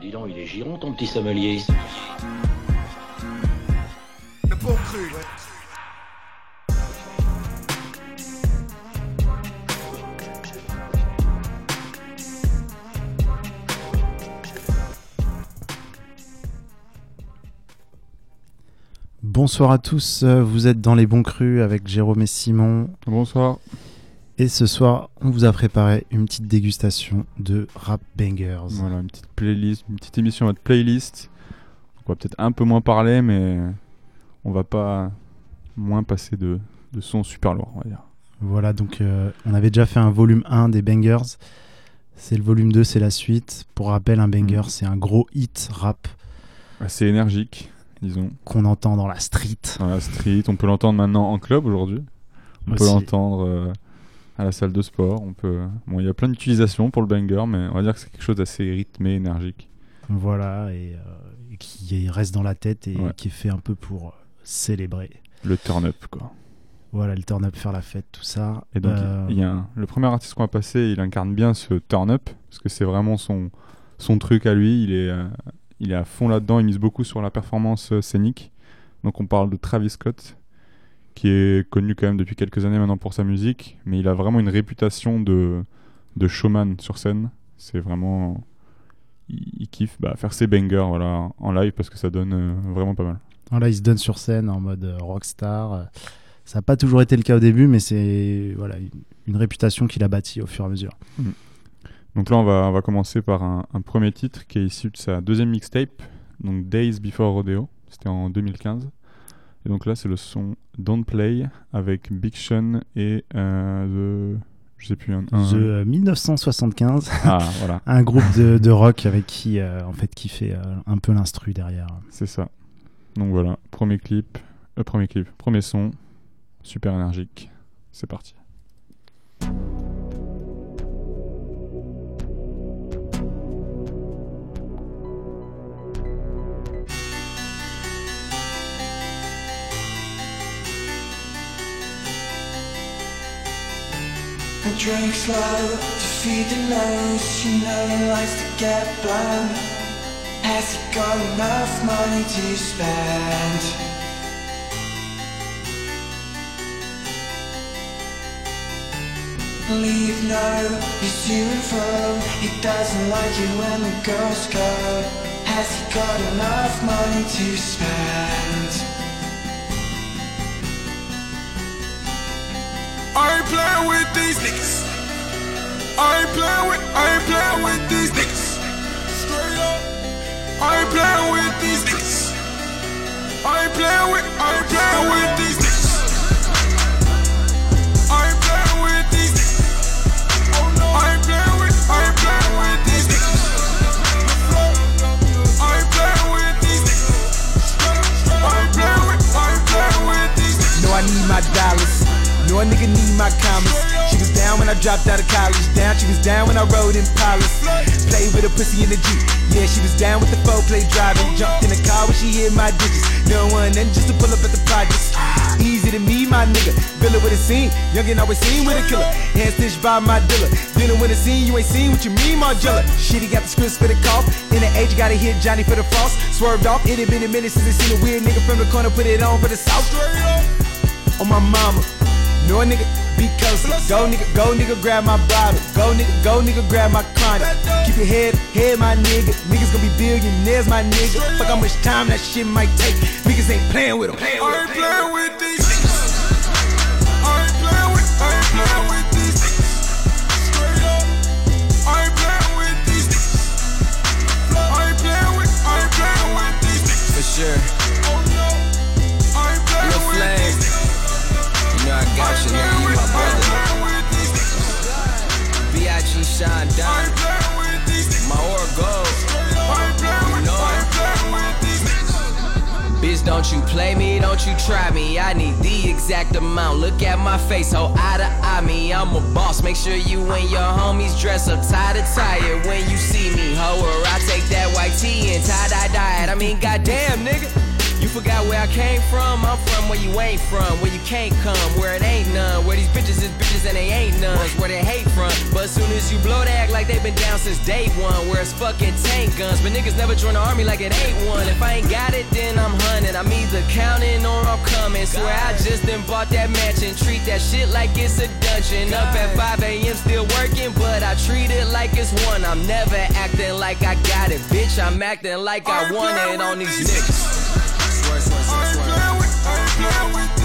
dis donc, il est giron ton petit sommelier. Le bon cru, ouais. Bonsoir à tous, euh, vous êtes dans les bons crus avec Jérôme et Simon. Bonsoir. Et ce soir, on vous a préparé une petite dégustation de rap bangers. Voilà, une petite playlist, une petite émission à votre playlist. On va peut-être un peu moins parler, mais on va pas moins passer de, de sons super lourds, on va dire. Voilà, donc euh, on avait déjà fait un volume 1 des bangers. C'est le volume 2, c'est la suite. Pour rappel, un banger, Mhm. c'est un gros hit rap Assez énergique, disons. qu'on entend dans la street. Dans la street, on peut l'entendre maintenant en club aujourd'hui. On peut l'entendre euh, à la salle de sport. On peut. Bon, il y a plein d'utilisations pour le banger, mais on va dire que c'est quelque chose d'assez rythmé, énergique. Voilà, et, euh, et qui reste dans la tête et Ouais. qui est fait un peu pour célébrer. Le turn up, quoi. Voilà, le turn up, faire la fête, tout ça. Et donc, Euh, il y a un- le premier artiste qu'on va passer, il incarne bien ce turn up, parce que c'est vraiment son, son truc à lui. Il est, euh, il est à fond là-dedans, il mise beaucoup sur la performance scénique. Donc, on parle de Travis Scott, qui est connu quand même depuis quelques années maintenant pour sa musique, mais il a vraiment une réputation de, de showman sur scène. C'est vraiment. Il, il kiffe bah, faire ses bangers voilà, en live parce que ça donne euh, vraiment pas mal. Là, il se donne sur scène en mode euh, rockstar. Ça n'a pas toujours été le cas au début, mais c'est voilà une- réputation qu'il a bâtie au fur et à mesure. Donc là, on va, on va commencer par un, un premier titre qui est issu de sa deuxième mixtape, donc Days Before Rodeo. C'était en 2015. Et donc là, c'est le son Don't Play avec Big Sean et euh, The. Je sais plus. Un, un- The euh, 1975, Ah, voilà, un groupe de, de rock avec qui euh, en fait qui fait euh, un peu l'instru derrière. c'est ça. Donc voilà, premier clip, premier clip, premier son, super énergique. C'est parti. Drink slow to feed the nose. You know he likes to get blown. Has he got enough money to spend? Leave no, he's to and. He doesn't like it when the girls go. Has he got enough money to spend? I ain't playing with these niggas. I ain't playing with, I ain't playing with these niggas. Straight up. I ain't playing with these niggas. I ain't playing with, I ain't playing with these niggas. I need my dollars Know a nigga need my commas. She was down when I dropped out of college. Down, she was down when I rode in Palace. Played with a pussy in the Jeep. Yeah, she was down with the four play driving. Jumped in the car when she hit my digits. No one then just to pull up at the projects. Easy to me, my nigga. Villa with a scene. Youngin' always seen with a killer. Hand stitched by my dealer. Dealing with a scene, you ain't seen what you mean, Margella. Shit, he got the scripts for the cough. In the age, gotta hit Johnny for the frost. Swerved off. It had been a minute since I seen a weird nigga from the corner put it on for the south. On my mama. No nigga, be coasting. Go nigga, go nigga, grab my bottle. Go nigga, go nigga, grab my chronic. Keep your head, head, my nigga. Niggas gonna be billionaires, my nigga. Fuck how much time that shit might take. Niggas ain't playing with them. I ain't playing with these. I ain't playing with, I ain't playing with these. Straight up. I ain't playing with these. I ain't playing with, I ain't playing with these. For sure. Nigga. You with, my brother. B.I.G. Down. My aura niggas. Bitch, don't you play me, don't you try me. I need the exact amount. Look at my face, ho, eye to eye me. I'm a boss. Make sure you and your homies dress up tie to tie when you see me, ho. Or I take that white tee and tie dye dye. I mean, goddamn, nigga. You forgot where I came from? I'm from where you ain't from, where you can't come, where it ain't none. Where these bitches is bitches and they ain't none. Where they hate from. But as soon as you blow, they act like they been down since day one. Where it's fucking tank guns. But niggas never join the army like it ain't one. If I ain't got it, then I'm hunting. I'm either counting or I'm coming. Swear I just done bought that mansion. Treat that shit like it's a dungeon. Up at 5 a.m. still working, but I treat it like it's one. I'm never acting like I got it, bitch. I'm acting like I want it on these niggas. Hey, play with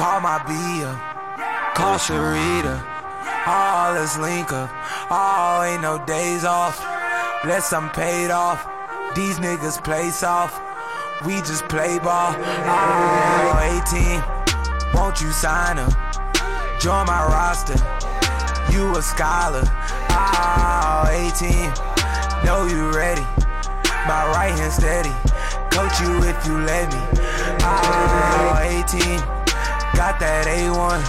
Call my B up. Call Sharita. Oh, let's link up. Oh, ain't no days off. Let's I'm paid off. These niggas play soft. We just play ball. Oh, 18. Won't you sign up? Join my roster. You a scholar. Oh, 18. Know you ready. My right hand steady. Coach you if you let me. Oh, 18. Got that A1.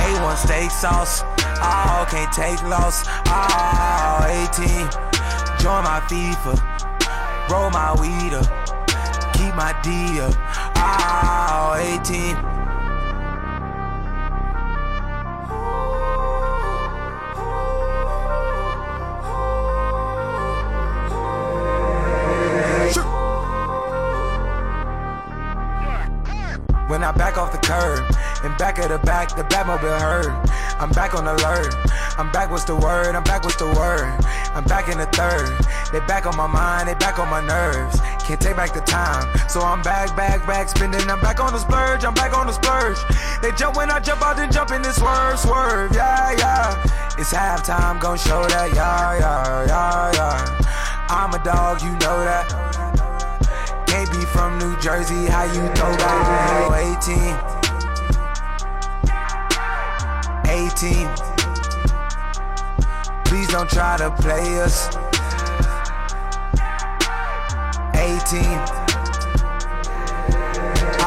A1 steak sauce. Oh, can't take loss. Oh, 18. Join my FIFA. Roll my weed up. Keep my D up. Oh, 18. Batmobile heard. I'm back on alert. I'm back, what's the word? I'm back, what's the word? I'm back in the third. They back on my mind, they back on my nerves. Can't take back the time. So I'm back, back, back, spinning. I'm back on the splurge, I'm back on the splurge. They jump when I jump out, then jump in this swerve, swerve. Yeah, yeah. It's halftime, gon' show that. Yeah, yeah, yeah, yeah. I'm a dog, you know that. Can't be from New Jersey, how you throw? Oh, 18. 18. Please don't try to play us. 18.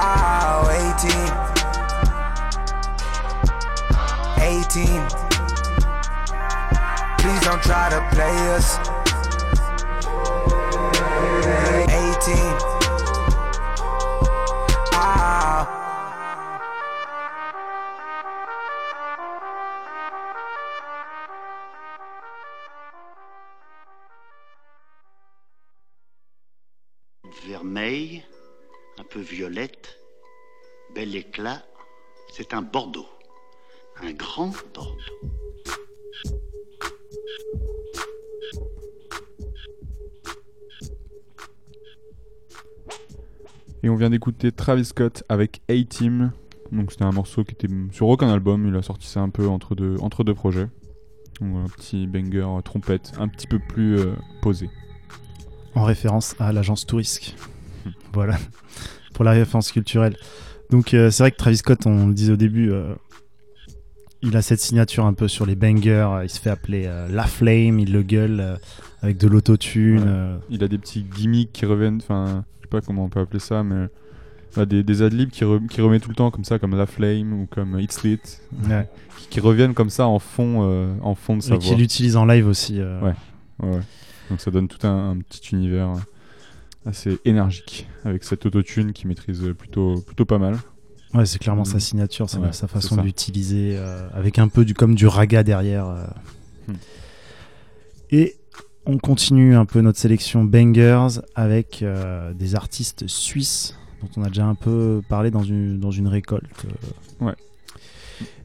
Oh, 18. 18. Please don't try to play us. Peu violette, bel éclat. C'est un Bordeaux. Un grand Bordeaux. Et on vient d'écouter Travis Scott avec A-Team. Donc c'était un morceau qui était sur aucun album, il a sorti ça un peu entre deux, entre deux projets. Donc un petit banger euh, trompette, un petit peu plus euh, posé. En référence à l'agence Tourisque. voilà. Pour la référence culturelle. Donc euh, c'est vrai que Travis Scott, on le disait au début, euh, il a cette signature un peu sur les bangers. Il se fait appeler euh, La Flame, il le gueule avec de l'autotune. Ouais. Il a des petits gimmicks qui reviennent, enfin, je sais pas comment on peut appeler ça, mais bah, des, des adlibs qui, re- qui remet tout le temps comme ça, comme La Flame ou comme It's Lit, ouais. qui, qui reviennent comme ça en fond, en fond de sa Et voix. qu'il utilise en live aussi. Ouais. Donc ça donne tout un, un petit univers euh, assez énergique avec cette autotune qui maîtrise plutôt, plutôt pas mal. Ouais, c'est clairement Mm. sa signature, c'est Ouais, sa façon d'utiliser, euh, avec un peu du comme du raga derrière. euh. Hmm. Et on continue un peu notre sélection bangers avec euh, des artistes suisses dont on a déjà un peu parlé dans une, dans une récolte. Ouais.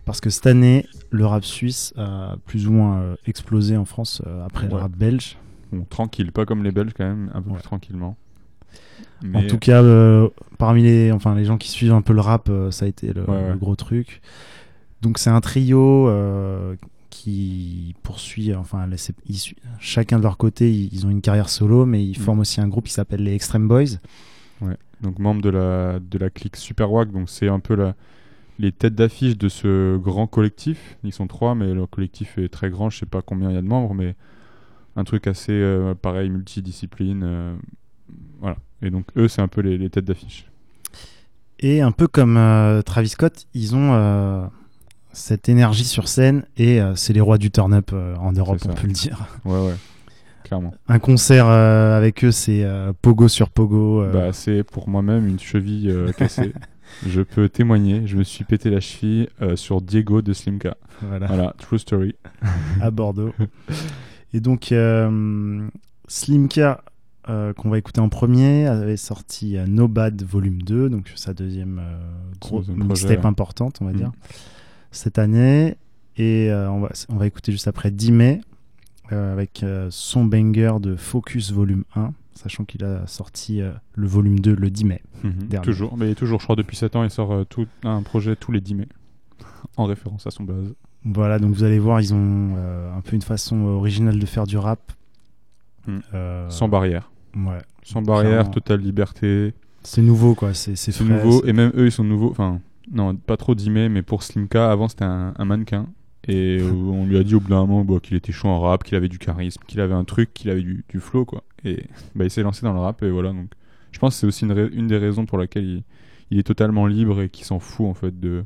Parce que cette année, le rap suisse a plus ou moins explosé en France après le rap belge. Bon, tranquille, pas comme les Belges quand même, un peu Ouais. plus tranquillement. En tout cas, euh, parmi les, enfin, les gens qui suivent un peu le rap, euh, ça a été le, Ouais, ouais. le gros truc. Donc c'est un trio euh, qui poursuit, enfin, les- ils chacun de leur côté, ils, ont une carrière solo, mais ils Mm. forment aussi un groupe qui s'appelle les Extreme Boys. donc membre de la, de la clique Super Wack, donc c'est un peu la, les têtes d'affiche de ce grand collectif. Ils sont trois, mais le collectif est très grand, je sais pas combien il y a de membres, mais un truc assez pareil, multidiscipline. voilà. Et donc eux, c'est un peu les, les têtes d'affiche. Et un peu comme euh, Travis Scott, ils ont euh, cette énergie sur scène et euh, c'est les rois du turn-up en Europe, on peut le dire. Ouais, ouais, clairement. Un concert avec eux, c'est pogo sur pogo. Bah, c'est pour moi-même une cheville cassée. je peux témoigner, je me suis pété la cheville sur Diego de Slimka. voilà. Voilà, true story. à Bordeaux. Et donc, Slimka, euh, qu'on va écouter en premier, avait sorti euh, No Bad Volume 2, donc sa deuxième euh, gros mixtape ouais. importante, on va Mhm. dire, cette année. Et euh, on, va, on va écouter juste après 10 mai, avec son banger de Focus Volume 1, sachant qu'il a sorti le volume 2 le 10 mai. Mhm. Toujours, mais toujours, je crois, depuis 7 ans, il sort tout, un projet tous les 10 mai. En référence à son buzz. Voilà, donc vous allez voir, ils ont un peu une façon originale de faire du rap. Mm. Sans barrière. Ouais. Sans barrière, Clairement. totale liberté. C'est nouveau, quoi. C'est nouveau. Et même eux, ils sont nouveaux. Enfin, non, pas trop 10 mai, mais pour Slimka, avant, c'était un, un mannequin. Et euh, on lui a dit au bout d'un moment bah, qu'il était chaud en rap, qu'il avait du charisme, qu'il avait un truc, qu'il avait du, du flow, quoi. Et bah, il s'est lancé dans le rap, et voilà. Donc, je pense que c'est aussi une, des raisons pour laquelle il, il est totalement libre et qu'il s'en fout, en fait, de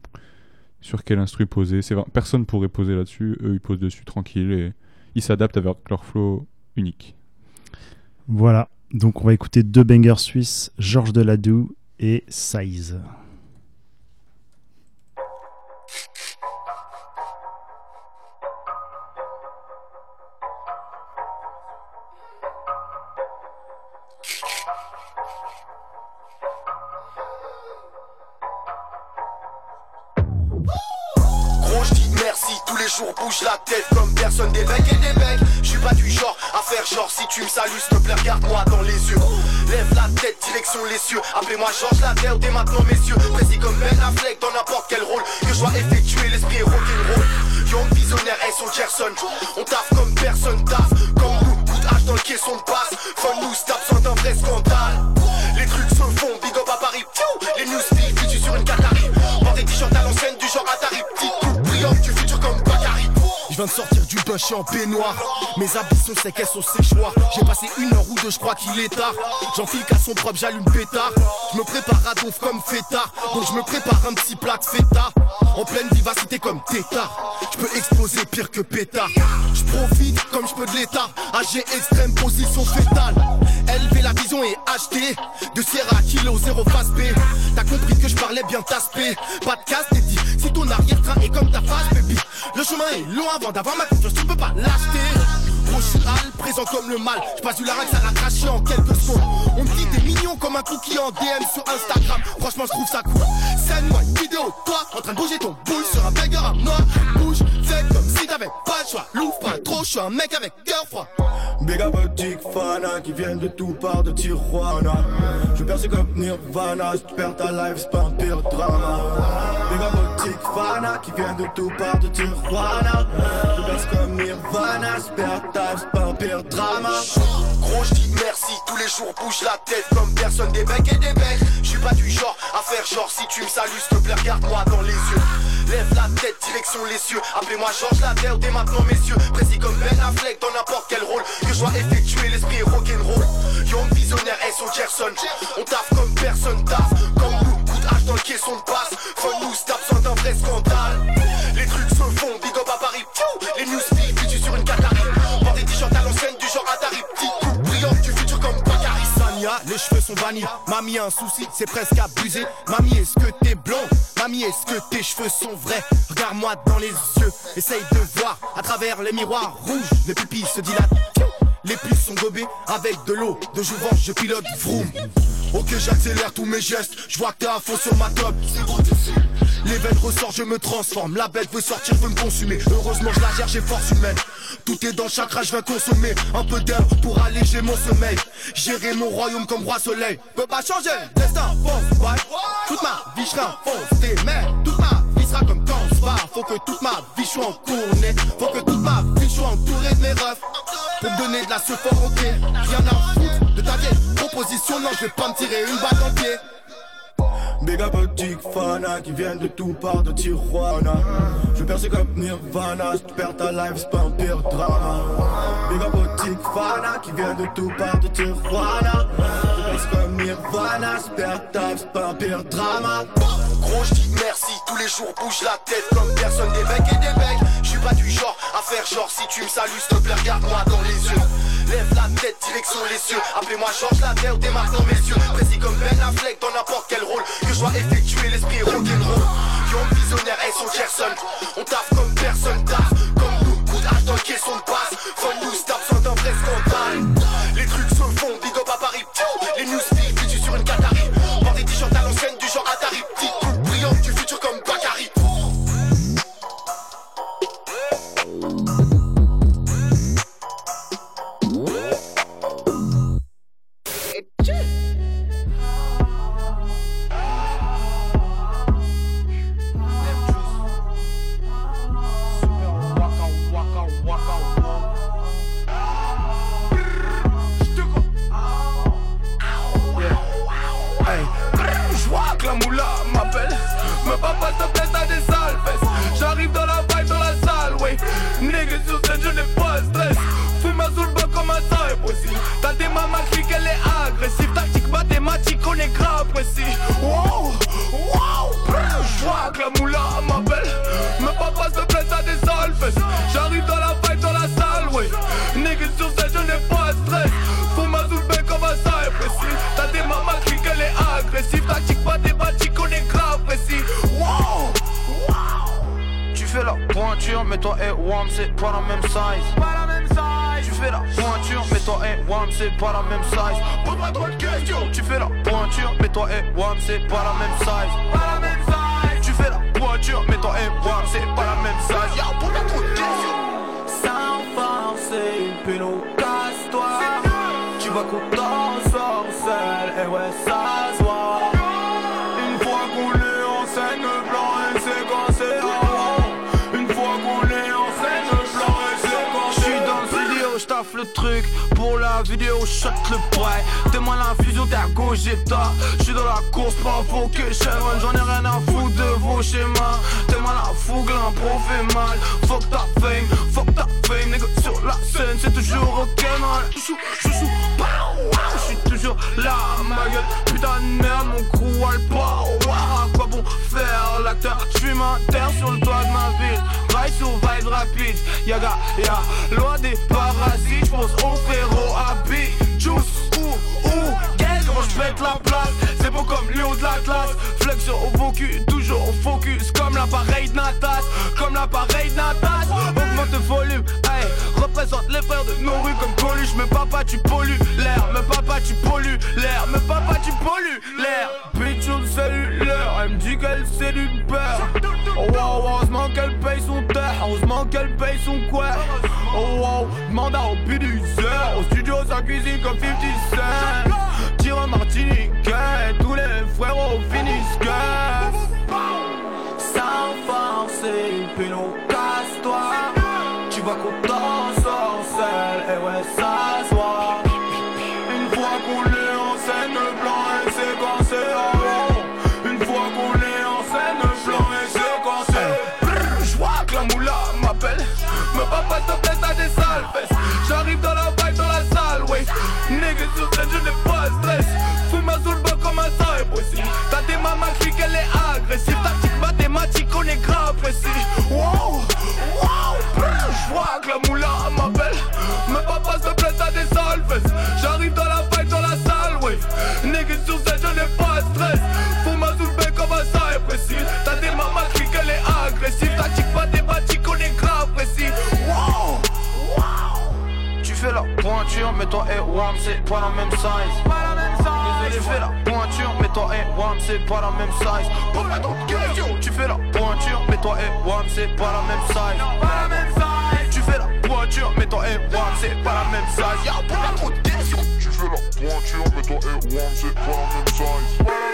sur quel instru poser. C'est vrai, personne pourrait poser là-dessus. Eux, ils posent dessus tranquille et ils s'adaptent avec leur flow unique. Voilà. Donc, on va écouter deux bangers suisses, Georges Deladou et Size. Bouge la tête comme personne des becs et des becs. Je suis pas du genre à faire genre si tu me salues, s'il te plaît, regarde-moi dans les yeux. Lève la tête, direction les cieux. Appelez-moi Georges Later, dès maintenant, messieurs. Précis comme Ben Affleck dans n'importe quel rôle. Que je sois effectué, l'esprit est rock'n'roll. Young visionnaire, elles sont Gerson. On taffe comme personne taffe. Comme nous, coup de hache dans le caisson de passe. Fun nous tape sans d'un vrai scandale. Les trucs se font, big up à Paris. Les news viens de sortir du bush, je suis en baignoire. Mes habits sont secs, elles sont séchoirs. J'ai passé une heure ou deux, je crois qu'il est tard. J'enfile qu'à son propre, j'allume pétard. Je me prépare à donf comme fêtard. Donc je me prépare un petit plat de feta. En pleine vivacité comme tétard. Je peux exploser pire que pétard. Je profite comme je peux de l'état. AG extrême position fétale. Élever la vision et acheter. De Sierra Kilo, zéro face B. T'as compris que je parlais bien taspé. Pas de casse, t'es dit. Si ton arrière-train est comme ta face, baby. Le chemin est long avant d'avoir ma confiance, tu peux pas l'acheter. Hal, présent comme le mal. Je passe du larax à la cracher en quelques secondes. On me dit des mignons comme un cookie en DM sur Instagram. Franchement, je trouve ça cool. Une vidéo, toi, en train de bouger ton boule sur un banger à moi. Bouge, si t'avais pas le choix. L'ouvre pas trop, je suis un mec avec cœur froid. Tic fana qui viennent de tout part de Tijuana. Je perce comme Nirvana, si tu perds ta life, c'est pas un pire drama. Tic fana qui viennent de tout part de Tijuana. Je perce comme Nirvana, si tu perds ta life, c'est pas un pire drama. Gros, je dis merci, tous les jours bouge la tête comme personne, des becs et des becs. Je suis pas du genre à faire genre, si tu me salues, s'il te plaît, regarde-moi dans les yeux. Lève la tête, direction les cieux. Appelez-moi Georges Laverre, dès maintenant, messieurs. Précis comme Ben Affleck dans n'importe quel rôle. Que je dois effectuer, l'esprit rock'n'roll. Young visionnaire, S.O. Gerson. On taffe comme personne taffe. Comme nous, coup de hache dans le caisson de passe. Fun nous tape sans d'un vrai scandale. Les trucs se font, big up à Paris. Les news Les cheveux sont vanille. Mamie un souci, c'est presque abusé. Mamie, est-ce que t'es blond Mamie, est-ce que tes cheveux sont vrais? Regarde-moi dans les yeux, essaye de voir à travers les miroirs rouges. Les pupilles se dilatent. Les puces sont gobées avec de l'eau. De jouvence, je pilote vroom. Ok, j'accélère tous mes gestes. Je vois que t'es sur ma top. L'évêque ressort, je me transforme. La bête veut sortir, veut me consumer. Heureusement, je la gère, j'ai force humaine. Tout est dans le chakra, je vais consommer un peu d'air pour alléger mon sommeil. Gérer mon royaume comme roi soleil. Peux pas changer, destin fonce, ouais. Toute ma vie, je fonce, t'es merde. Toute ma vie sera comme quand on se. Faut que toute ma vie, je en tournée. Faut que toute ma vie, je sois entouré de mes refs. Pour me donner de la sephore, ok. Rien à foutre de ta vieille proposition. Non, je vais pas me tirer une balle dans le pied. Big fana qui viennent de tout part de Tijuana. Je perce comme Nirvana, si tu perds ta life, c'est pas un pire drama. Big fana qui viennent de tout part de Tijuana. Je perce comme Nirvana, si tu perds ta life, c'est pas un pire drama. Gros, je dis merci, tous les jours bouge la tête comme personne, des becs et des becs. Je suis pas du genre à faire genre, si tu me salues, s'il te plaît, regarde-moi dans les yeux. Lève la tête, direction les cieux. Appelez-moi Georges Laverre, dès maintenant, messieurs. Précis comme Ben Affleck dans n'importe quel rôle. Que je dois effectuer, l'esprit rock'n'roll. Young visionnaire, S.O. Gerson. On taffe comme personne taffe. Comme nous, coup hache dans le caisson passe. Fun nous tape sans d'un vrai scandale. Les trucs Chouchou, chouchou, Je suis toujours là, ma gueule. Putain de merde, mon crew a le power. À quoi bon faire l'acteur Je fume un terre sur le toit de ma ville. Rail sur vibe rapide Yaga, ya, loin des parasites J'pense au frérot habit Juice, ou, ou, j'pète la place C'est beau comme Léo de l'Atlas Flex au focus, toujours au focus Comme l'appareil de Natas Comme l'appareil de Natas Augmente le volume, hey, représente les frères de nos rues comme Coluche. Mais papa, tu pollues l'air. Mais papa, tu pollues l'air. Mais papa, tu pollues l'air. Bitch, on l'heure. Elle me dit qu'elle c'est du père. Oh wow, heureusement qu'elle paye son terre. Heureusement qu'elle paye son quoi. Oh wow, demande à Opiduzer. Au studio, sa cuisine comme 50 Cent. Tire un martini, et tous les frérots finissent gas. Sans forcer, péno, casse-toi. Tu vois qu'on sur scène, je n'ai pas de stress. Fous ma sous le bas comme un est possible. T'as des mamas qui qu'elle est agressive. Tactique mathématique, on est grave précis. Wow, wow, brrr, je vois que la moula m'appelle. Pointure, mais toi et Wam c'est pas la même size. Tu fais la pointure, mais toi et Wam c'est pas la même size. Tu fais la pointure, mais toi et Wam c'est pas la même size. Tu fais la pointure, mais toi et Wam c'est pas la même size. Y'a pas trop de questions. Tu fais la pointure, mais toi et Wam c'est pas la même size.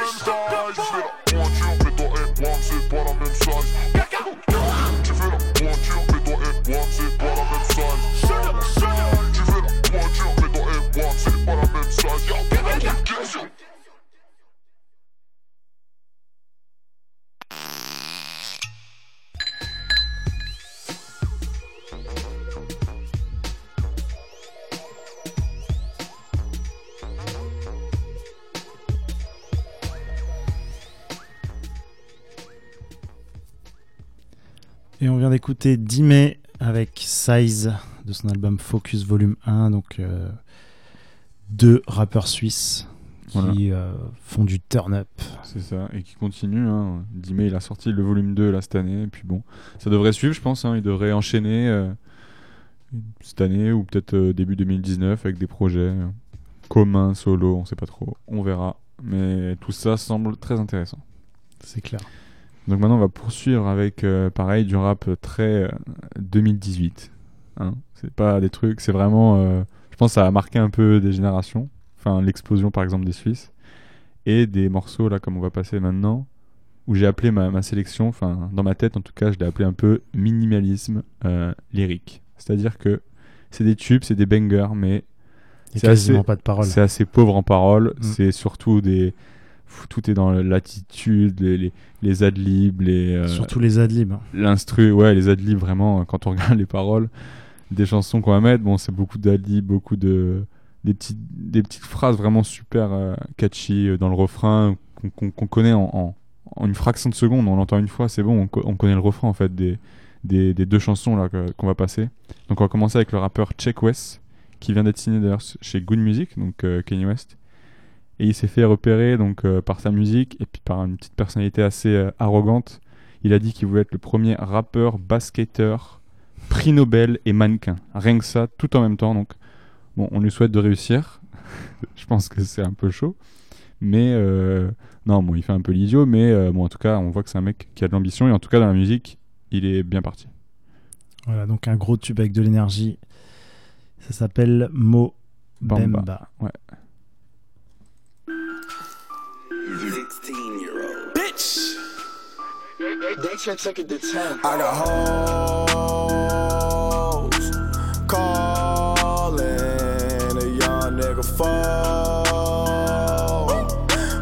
Et on vient d'écouter Dime avec Size de son album Focus Volume 1, donc euh, deux rappeurs suisses qui euh, font du turn-up. C'est ça, et qui continue. Hein. Dime, il a sorti le volume 2 là cette année, et puis bon, ça devrait suivre, je pense. Hein. Il devrait enchaîner euh, cette année ou peut-être début 2019 avec des projets communs, solo, on sait pas trop, on verra. Mais tout ça semble très intéressant. C'est clair. Donc maintenant, on va poursuivre avec euh, pareil du rap très euh, 2018. Hein. C'est pas des trucs, c'est vraiment. euh, je pense que ça a marqué un peu des générations. Enfin, l'explosion par exemple des Suisses. Et des morceaux là, comme on va passer maintenant, où j'ai appelé ma, ma sélection, enfin, dans ma tête en tout cas, je l'ai appelé un peu minimalisme euh, lyrique. C'est-à-dire que c'est des tubes, c'est des bangers, mais. C'est quasiment assez- pas de paroles. C'est assez pauvre en paroles. Mm. C'est surtout des. Tout est dans l'attitude, les, les, les adlibs, les. euh, Surtout les adlibs. L'instru, ouais, les adlibs, vraiment, euh, quand on regarde les paroles des chansons qu'on va mettre, bon, c'est beaucoup d'adlibs, beaucoup de. Des, petites des petites phrases vraiment super euh, catchy dans le refrain qu'on connaît en, en, en une fraction de seconde. On l'entend une fois, c'est bon, on, co- on connaît le refrain en fait des, des, des deux chansons là qu'on va passer. Donc on va commencer avec le rappeur Check West, qui vient d'être signé d'ailleurs chez Good Music, donc euh, Kanye West. Et il s'est fait repérer donc euh, par sa musique et puis par une petite personnalité assez euh, arrogante. Il a dit qu'il voulait être le premier rappeur, basketteur, prix Nobel et mannequin. Rien que ça, tout en même temps. Donc, bon, on lui souhaite de réussir. Je pense que c'est un peu chaud. Mais, euh, non, bon, il fait un peu l'idiot. Mais, bon, en tout cas, on voit que c'est un mec qui a de l'ambition. Et en tout cas, dans la musique, il est bien parti. Voilà, donc un gros tube avec de l'énergie. Ça s'appelle Mo Bamba. Ouais. 16 year old. Bitch! They check check it to 10. I got hoes calling a young nigga phone.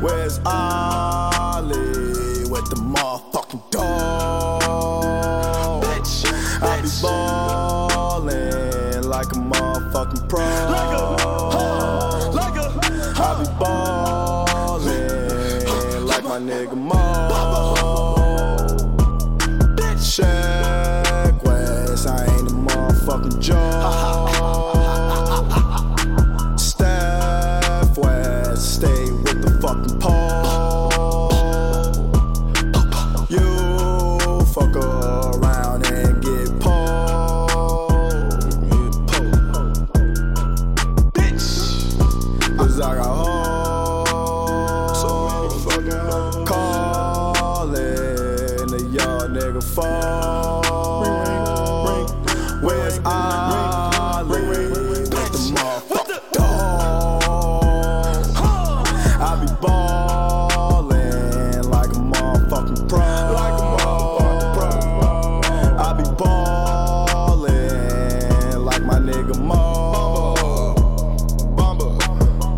Where's Ollie with the motherfucking dog? Bitch, I be ballin' like a motherfucking pro. Nigga Mo. be ballin' like a motherfucking pro. Like a motherfucking pro. I be ballin' like my nigga Mo. Bumba.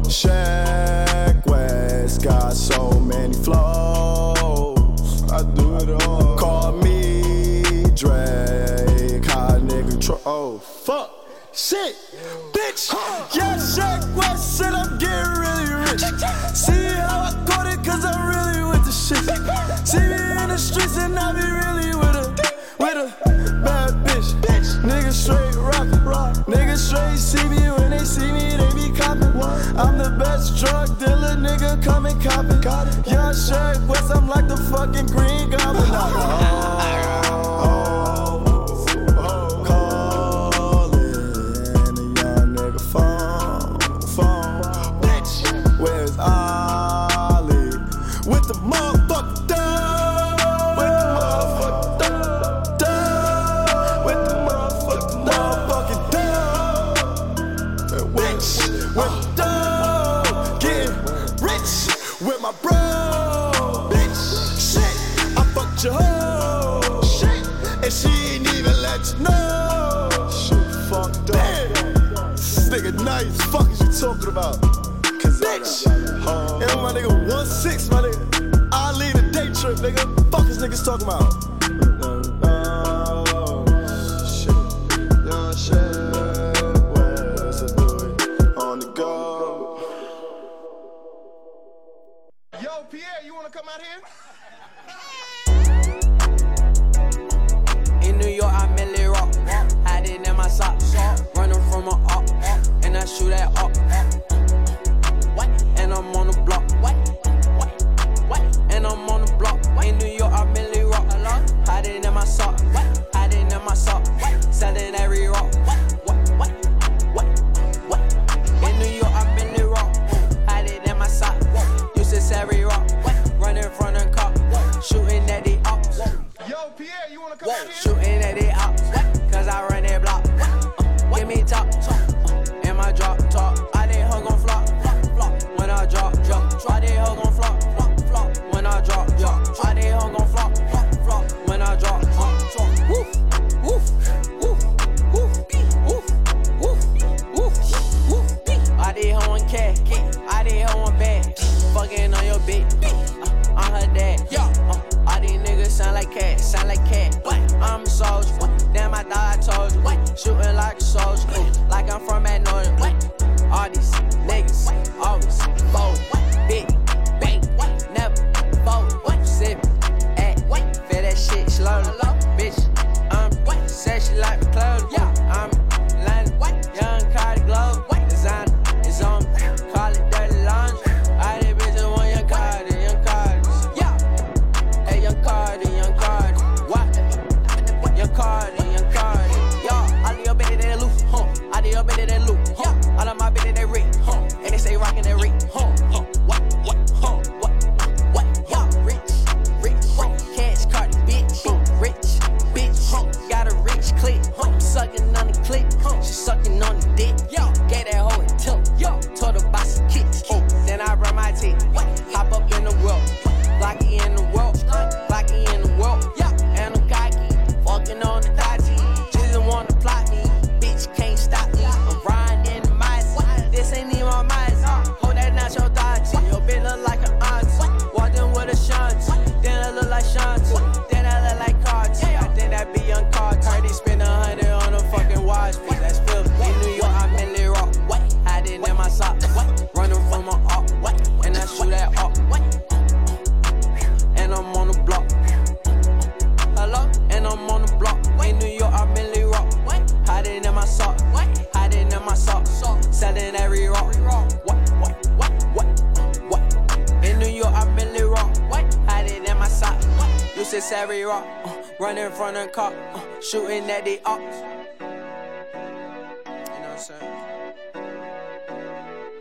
Shaq West got so many flows. I do it all. Call me Drake, hot nigga. Tro- oh, fuck. Shit. Bitch. Yeah, Shaq. shirt, cause I'm like the fucking Green Goblin. nigga. Fuck this niggas talking about?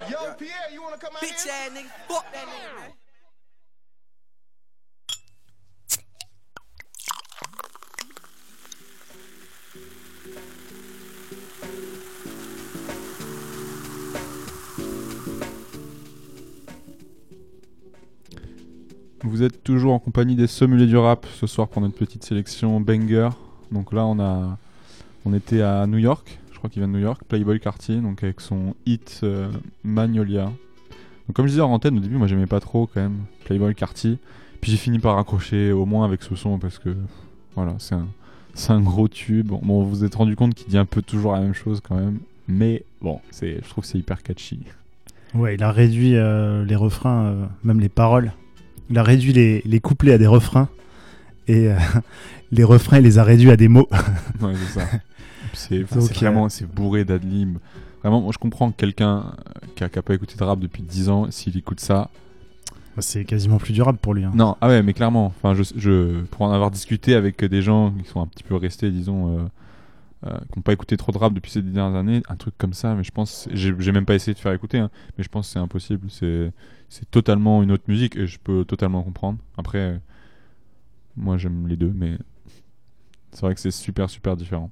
Yo. Pierre. Vous êtes toujours en compagnie des sommeliers du rap ce soir pour notre petite sélection banger. Donc là, on a on était à New York, je crois qu'il vient de New York, Playboy Cartier, donc avec son hit euh, Magnolia. Donc comme je disais en antenne, au début, moi j'aimais pas trop quand même Playboy Cartier. Puis j'ai fini par accrocher au moins avec ce son parce que voilà, c'est un, un, gros tube. Bon, vous vous êtes rendu compte qu'il dit un peu toujours la même chose quand même. Mais bon, je trouve que c'est hyper catchy. Ouais, il a réduit euh, les refrains, euh, même les paroles. Il a réduit les, les couplets à des refrains et les refrains, il les a réduits à des mots. ouais, c'est ça. C'est enfin, Donc, c'est vraiment c'est bourré d'adlib. Vraiment, moi je comprends que quelqu'un euh, qui a, qui a pas écouté de rap depuis 10 ans, s'il écoute ça. Bah, C'est quasiment plus durable pour lui. hein. Non, ah ouais, mais clairement. Enfin, je, je, pour en avoir discuté avec des gens qui sont un petit peu restés, disons, euh, euh, qui n'ont pas écouté trop de rap depuis ces dernières années, un truc comme ça, mais je pense, j'ai même pas essayé de faire écouter, hein, mais je pense que c'est impossible. C'est c'est totalement une autre musique et je peux totalement comprendre. Après, euh, moi j'aime les deux, mais c'est vrai que c'est super super différent.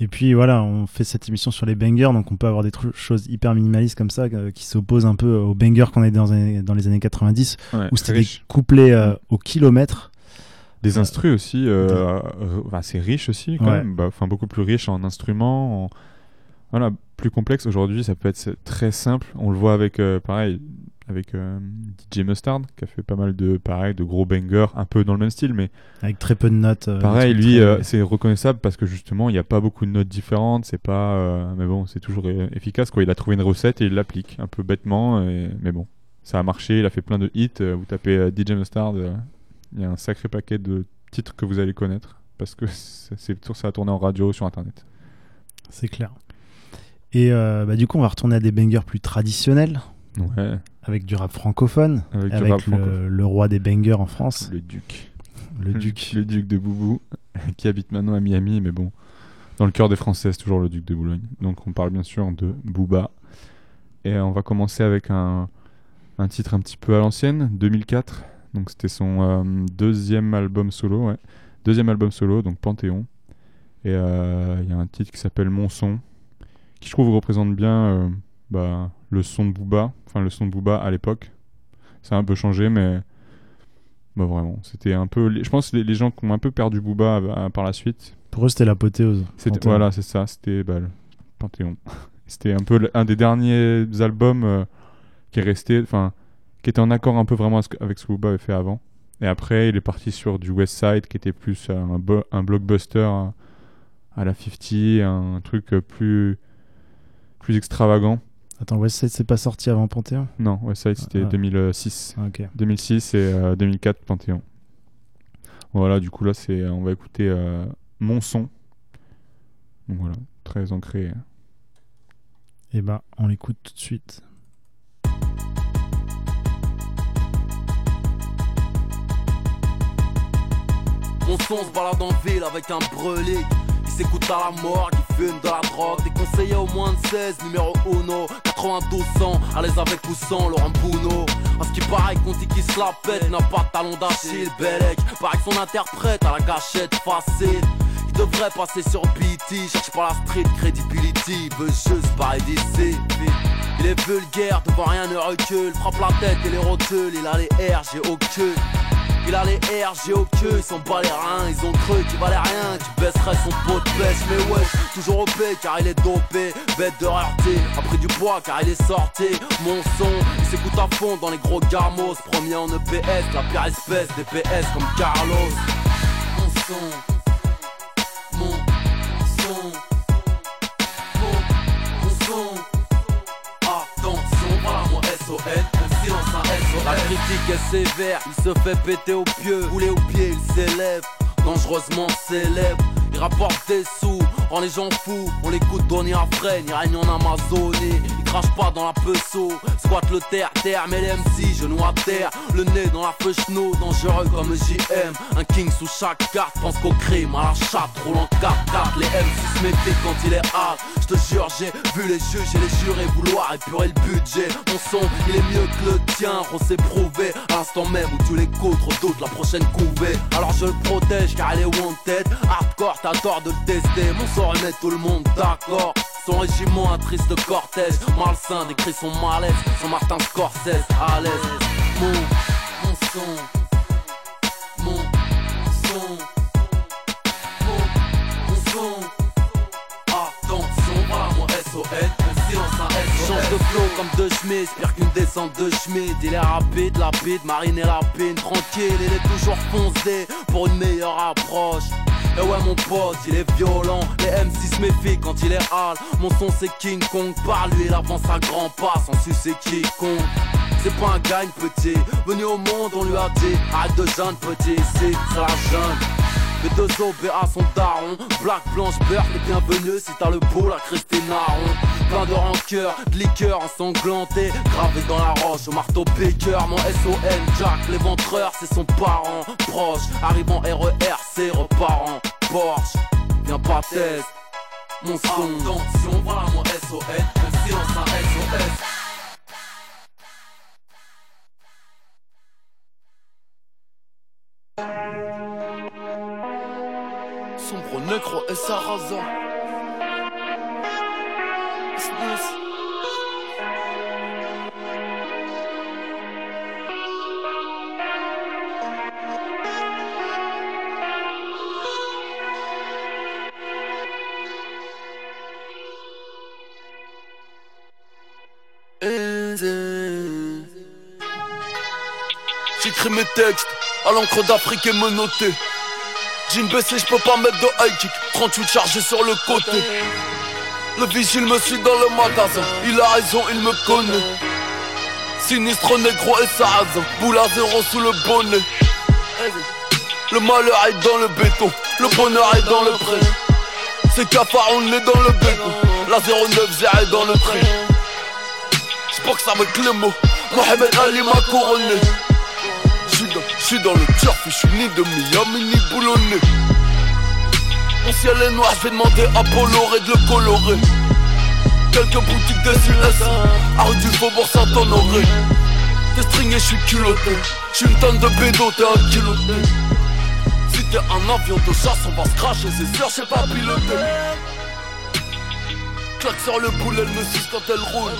Et puis voilà, on fait cette émission sur les bangers, donc on peut avoir des choses hyper minimalistes comme ça euh, qui s'opposent un peu aux bangers qu'on a dans, les années- dans les années 90, Ouais, où c'était des couplets euh, au kilomètre. Des Euh, instrus aussi, euh, euh, enfin, c'est riche aussi quand Ouais. même, Bah, enfin beaucoup plus riche en instruments, en- voilà, plus complexe. Aujourd'hui, ça peut être très simple. On le voit avec, pareil, avec euh, DJ Mustard qui a fait pas mal de, pareil, de gros bangers, un peu dans le même style, mais Avec très peu de notes. euh, pareil, lui, euh, c'est reconnaissable parce que justement, il n'y a pas beaucoup de notes différentes. C'est pas, mais bon, c'est toujours efficace. Quoi. Il a trouvé une recette et il l'applique un peu bêtement, et- mais bon, ça a marché. Il a fait plein de hits. Vous tapez DJ Mustard, il y a un sacré paquet de titres que vous allez connaître parce que c'est ça a tourné en radio, sur internet. C'est clair. Et bah, du coup, on va retourner à des bangers plus traditionnels. Ouais. Avec du rap francophone. Avec Avec, du rap le, francophone. le roi des bangers en France. Le Duc. Le Duc. Le Duc de Boubou, qui habite maintenant à Miami, mais bon, dans le cœur des Français, c'est toujours le Duc de Boulogne. Donc on parle bien sûr de Booba. Et on va commencer avec un, un titre un petit peu à l'ancienne, 2004. Donc c'était son euh, deuxième album solo, ouais. Deuxième album solo, donc Panthéon. Et euh, il y a un titre qui s'appelle Mon son, qui je trouve représente bien euh, bah, le son de Booba, enfin le son de Booba à l'époque. Ça a un peu changé, mais bah vraiment, c'était un peu. les- Je pense que les, gens qui ont un peu perdu Booba euh, par la suite. Pour eux, c'était l'apothéose. Voilà, c'est ça. C'était bah, le Panthéon. c'était un peu un des derniers albums euh, qui est resté, enfin, qui était en accord un peu vraiment avec ce que- Booba avait fait avant. Et après, il est parti sur du West Side, qui était plus euh, un, bo- un blockbuster à, à la 50, un truc plus plus extravagant. Attends, Westside, c'est pas sorti avant Panthéon Non, West Side, c'était Ah. 2006. Ok. 2006 et euh, 2004, Panthéon. Voilà, du coup, là, c'est, on va écouter euh, Mon son. Donc voilà, très ancré. Et bah, on l'écoute tout de suite. Mon son se balade en ville avec un brelic. Il s'écoute à la mort, il fume de la drogue. Des au moins de 16, numéro 1, 92 ans, à l'aise avec ou sans Laurent Bouno. À ce qui paraît, Conti qui se la pète, n'a pas de talon d'Achille. Bellec, pareil que son interprète à la gâchette facile. Il devrait passer sur BT, cherche pas la street credibility, veut juste parler d'ici. Il est vulgaire, devant rien ne recule, frappe la tête et les rotules, il a les RG au cul. Il a les RG au queue, ils sont pas les reins, ils ont cru qu'il valait rien, qu'il baisserait son pot de pêche. Mais ouais, toujours OP car il est dopé, bête de rareté, a pris du poids car il est sorti. Mon son, il s'écoute à fond dans les gros gamos, premier en EPS, la pire espèce des PS comme Carlos. Mon son, La critique est sévère, il se fait péter au pieu, rouler au pied, il s'élève, dangereusement célèbre. Il rapporte des sous, rend les gens fous. On l'écoute donner à freine, il règne en Amazonie. Il crache pas dans la peau, squatte le terre-terre, mais les MC, genoux à terre. Le nez dans la feuille cheno, dangereux comme JM. Un king sous chaque carte, pense qu'au crime, à la chatte, roulant 4-4. Les MC se méfient quand il est hard. Je te jure, j'ai vu les juges et les jurés vouloir épurer le budget. Mon son, il est mieux que le tien, on s'est prouvé. À l'instant même où tu l'écoutes, redoute la prochaine couvée. Alors je le protège car elle est wanted. Hardcore, t'as tort de le tester. Mon son remet tout le monde d'accord. Son régiment, un triste cortège. Malsain, décrit son malaise. Son Martin Scorsese, à l'aise. Mon, mon son. Mon son. Mon, mon son. Attention, voilà mon SOS. Change de flow comme deux chemises, pire qu'une descente de Schmidt. Il est rapide, lapide, marine et lapine, tranquille, il est toujours foncé pour une meilleure approche. Et ouais mon pote il est violent. Les M6 se méfient quand il est hal. Mon son c'est King Kong. Par lui il avance à grands pas. Sans sucer quiconque. C'est pas un gagne petit. Venu au monde on lui a dit Arrête de jeune petit c'est la jeune les deux OBA sont darons Black, blanche, beurre, et bienvenue si t'as le beau, la Christine Aron Plein de rancœur, de liqueur ensanglanté Gravé dans la roche au marteau Baker Mon SON, Jack, l'éventreur, c'est son parent. Proche, arrivant RERC, reparant Porsche, viens pas test. Mon son. Attention, voilà mon SON, mon silence SOS négro et sarrasin. J'écris mes textes à l'encre d'Afrique et menotté. Jean baissé, je peux pas mettre de high kick. 38 chargés sur le côté. Le vigile me suit dans le magasin. Il a raison, il me connaît. Sinistre négro et sarrasin. Boule à zéro sous le bonnet. Le malheur est dans le béton. Le bonheur est dans le pré. C'est cafard, on est dans le béton. La 09 est dans le train. J'boxe avec les mots. Mohamed Ali m'a couronné. J'suis dans le turf et j'suis ni de Miami ni boulonné. Mon ciel est noir, j'vais demander à Bolloré de le colorer. Quelques boutiques de US, rue du Faubourg Saint-Honoré. T'es stringé, j'suis culotté. J'suis une tonne de bédo, t'es un kiloté. Si t'es un avion de chasse, on va se cracher, c'est sûr, j'sais pas piloter. Claque sur le boulet, elle me suce quand elle roule.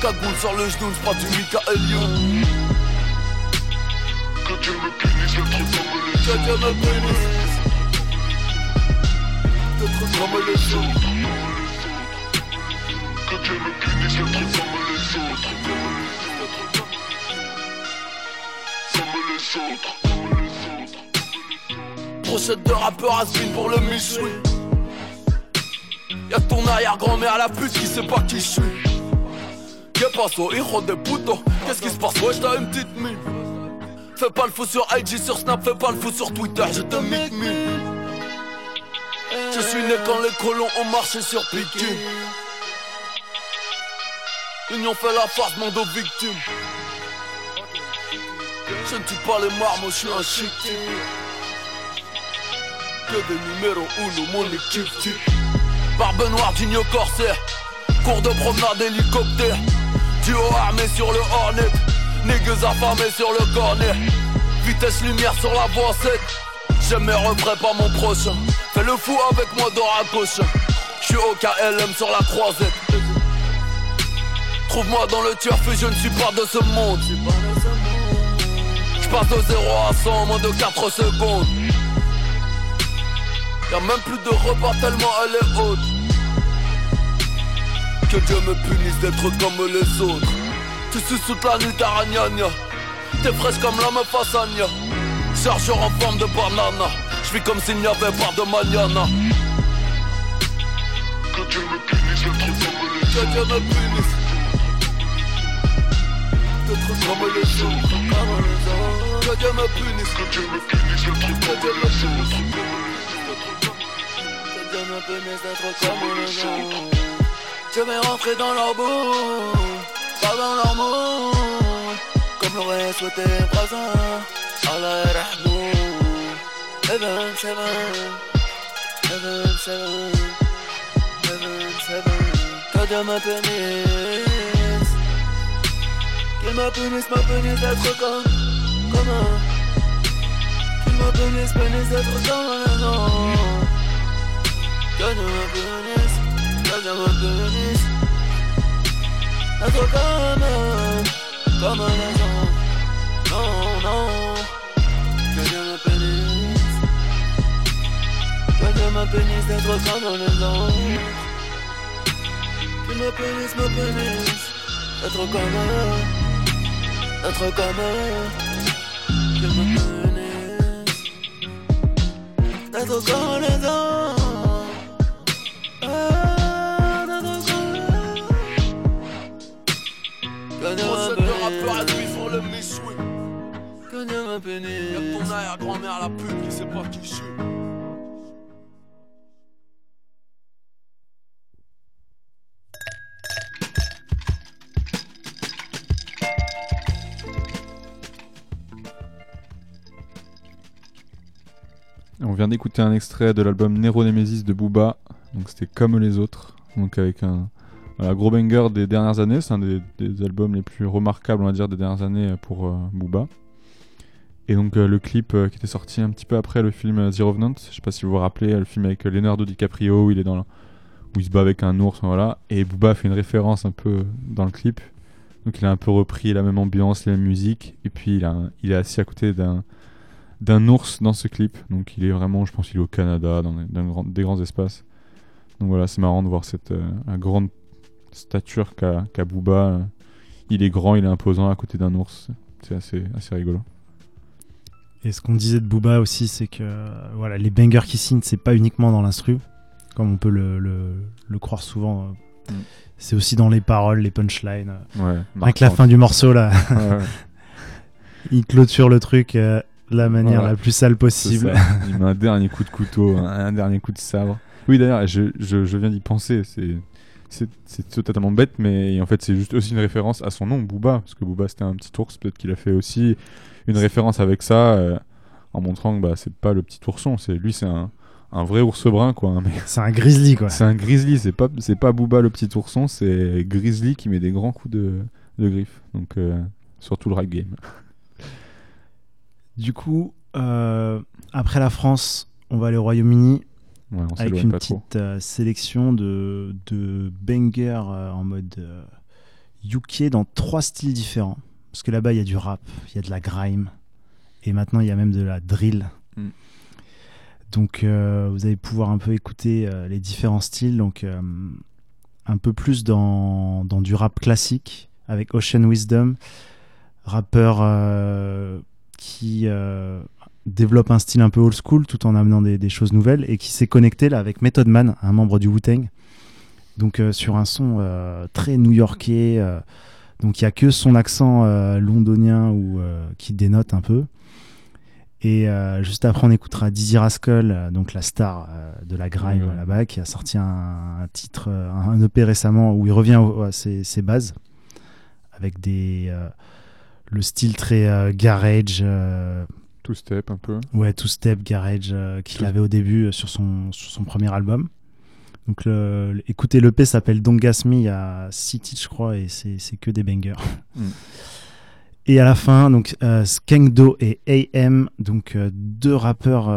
Cagoule sur le genou, j'prends du Michael Youn. Que Dieu me punisse, je trop comme les Que Dieu me punisse D'être comme les autres Que Dieu me punisse, je trop comme les autres Comme les autres Brochette de rappeur à spin pour le Michoui Y'a ton arrière-grand-mère à la pute qui sait pas qui je suis. Qu'est passo, hijo de puto. Qu'est-ce qui se passe, wesh t'as une petite mine Fais pas le fou sur IG, sur Snap, fais pas le fou sur Twitter, je te mic Je suis né quand les colons ont marché sur Piquet L'union fait la farce, monde aux victimes. Je ne tue pas les marmots, je suis un chic Que des numéros uno, mon équipe Barbe noire, digno corsaire. Cours de promenade, hélicoptère. Duo armé sur le Hornet Niggas affamés sur le cornet. Vitesse lumière sur la 7 J'aime mes regrets pas mon prochain. Fais le fou avec moi dans la gauche. J'suis au KLM sur la croisette. Trouve-moi dans le turf je ne suis pas de ce monde. J'passe de 0 à 100 en moins de 4 secondes. Y'a même plus de repas tellement elle est haute. Que Dieu me punisse d'être comme les autres Tu suis toute la nuit d'Aragnagna T'es fraîche comme à Sanya Chargeur en forme de banana J'vis comme s'il n'y avait pas de maniana Que Dieu me punisse, je trop comme les Que Dieu me punisse. D'être comme les autres Que Dieu me punisse Que Dieu me punisse, je Dieu comme me les Que Dieu me punisse d'être comme les Je vais rentrer dans leur boue dans monde Comme l'aurait souhaité Brazza Allah yarhamou Heaven, seven Heaven, seven Heaven, seven Que Dieu me punisse Qu'il me punisse, me punisse d'être comme Comme un. Qu'il me punisse, d'être comme un Que Dieu me Que Dieu me D'être comme Comme un homme Non, non Que Dieu me punisse Que Dieu me punisse d'être comme les autres Qu'il me punisse, me punisse D'être comme eux D'être comme eux Qu'il me punisse other corazón. Recette de rappeur à sur le méchoui. Y'a Y'a ton arrière-grand-mère la pute qui sait pas qui je suis. On vient d'écouter un extrait de l'album Nero Nemesis de Booba. Donc c'était comme les autres. Donc avec un voilà, gros banger des dernières années. C'est un des, albums les plus remarquables, on va dire, des dernières années pour euh, Booba. Et donc euh, le clip euh, qui était sorti un petit peu après le film euh, The Revenant. Je sais pas si vous vous rappelez, euh, le film avec euh, Leonardo DiCaprio où il est dans la- où il se bat avec un ours, voilà. Et Booba fait une référence un peu dans le clip. Donc il a un peu repris la même ambiance, la même musique. Et puis il, a il est assis à côté d'un d'un ours dans ce clip. Donc il est vraiment, je pense qu'il est au Canada, dans des, grands espaces. Donc voilà, c'est marrant de voir cette euh, grande stature qu'a qu'a Booba. Euh, Il est grand, il est imposant à côté d'un ours. C'est assez, assez rigolo. Et ce qu'on disait de Booba aussi, c'est que euh, voilà, les bangers qui signent, c'est pas uniquement dans l'instru, comme on peut le, le- le croire souvent. euh, Mm. C'est aussi dans les paroles, les punchlines. Ouais, que la fin du morceau, là, Ouais, ouais. il clôture le truc euh, de la manière la plus sale possible. Il met un dernier coup de couteau, un, un dernier coup de sabre. Oui, d'ailleurs, je, je, je viens d'y penser. C'est, c'est, totalement bête, mais en fait, c'est juste aussi une référence à son nom, Booba. Parce que Booba, c'était un petit ours. Peut-être qu'il a fait aussi une référence avec ça, euh, en montrant que bah, c'est pas le petit ourson. C'est, lui, c'est un, un vrai ours brun, quoi. hein, C'est un grizzly, quoi. c'est un grizzly. C'est pas, pas Booba le petit ourson, c'est Grizzly qui met des grands coups de, de griffe. Donc, euh, surtout le rap game. Du coup, euh, après la France, on va aller au Royaume-Uni Ouais, on avec une pas trop. petite euh, sélection de, de bangers euh, en mode euh, UK dans trois styles différents. Parce que là-bas, il y a du rap, il y a de la grime, et maintenant, il y a même de la drill. Mm. Donc, euh, vous allez pouvoir un peu écouter euh, les différents styles. Donc, euh, un peu plus dans, dans du rap classique avec Ocean Wisdom, rappeur euh, qui euh, développe un style un peu old school tout en amenant des, des choses nouvelles et qui s'est connecté là avec Method Man, un membre du Wu-Tang. Donc euh, sur un son euh, très new-yorkais. euh, donc il y a que son accent londonien ou qui dénote un peu. Et juste après, on écoutera Dizzy Rascal, donc la star de la grime là-bas, qui a sorti un, un titre, un EP récemment où il revient au- à ses, ses bases avec des le style très garage. Two step un peu. Ouais, Two Step Garage euh, qu'il avait au début euh, sur son, sur son premier album. Donc, le, le- écoutez, l'EP s'appelle Don't Gas Me, il y a 6 titres, je crois, et c'est que des bangers. Mm. Et à la fin, donc, euh, Skankdo et AM, donc euh, deux rappeurs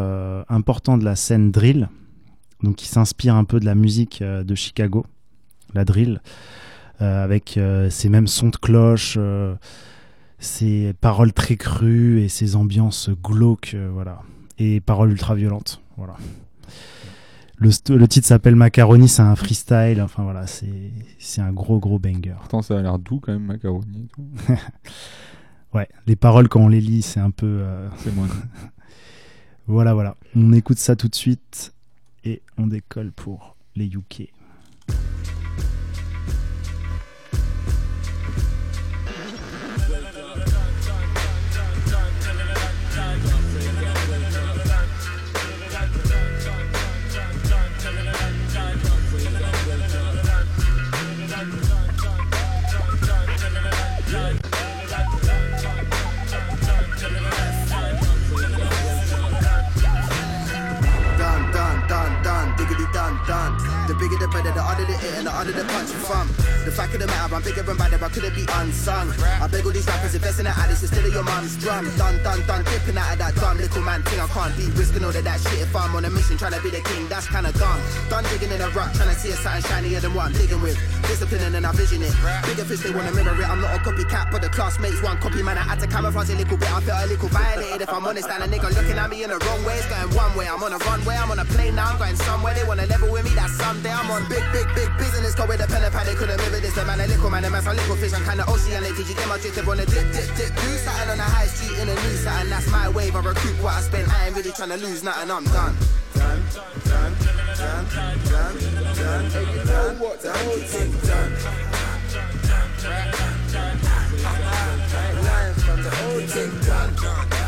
importants de la scène drill, donc qui s'inspirent un peu de la musique de Chicago, la drill, avec ces mêmes sons de cloche. Ces paroles très crues et ces ambiances glauques, euh, voilà, et paroles ultra violentes, voilà. Le, titre s'appelle Macaroni, c'est un freestyle, enfin voilà, c'est un gros gros banger. Pourtant, ça a l'air doux quand même, macaroni. tout. Ouais, les paroles quand on les lit, c'est un peu. euh, C'est moins. voilà, voilà. On écoute ça tout de suite et on décolle pour les UK. Mom's drum. Done, done, done, dipping out of that dumb little man thing. I can't be risking all of that shit if I'm on a mission trying to be the king. That's kinda dumb. Done digging in a rock, trying to see a something shinier than what I'm digging with. Discipline and I vision it. Bigger fish, they wanna mirror it. I'm not a copycat, but the classmates one copy, man. I had to camouflage a little bit. I felt a little violated if I'm honest. And a nigga looking at me in the wrong way. It's going one way. I'm on a runway. I'm on a plane now. I'm going somewhere. They wanna level with me. That someday I'm on big, big, big business. Go with a pen and pad. They couldn't mirror this. The man, a little man, a man, a little fish. I'm kinda oceanic. Did you get my drift? They wanna dip, dip, dip. Do something on the high in. That's my wave. I recoup what I spent. I ain't really trying to lose nothing. I'm done. Done, done, done, done, done, done. The whole thing done. Done, done, done, done, done. right, right, right, done.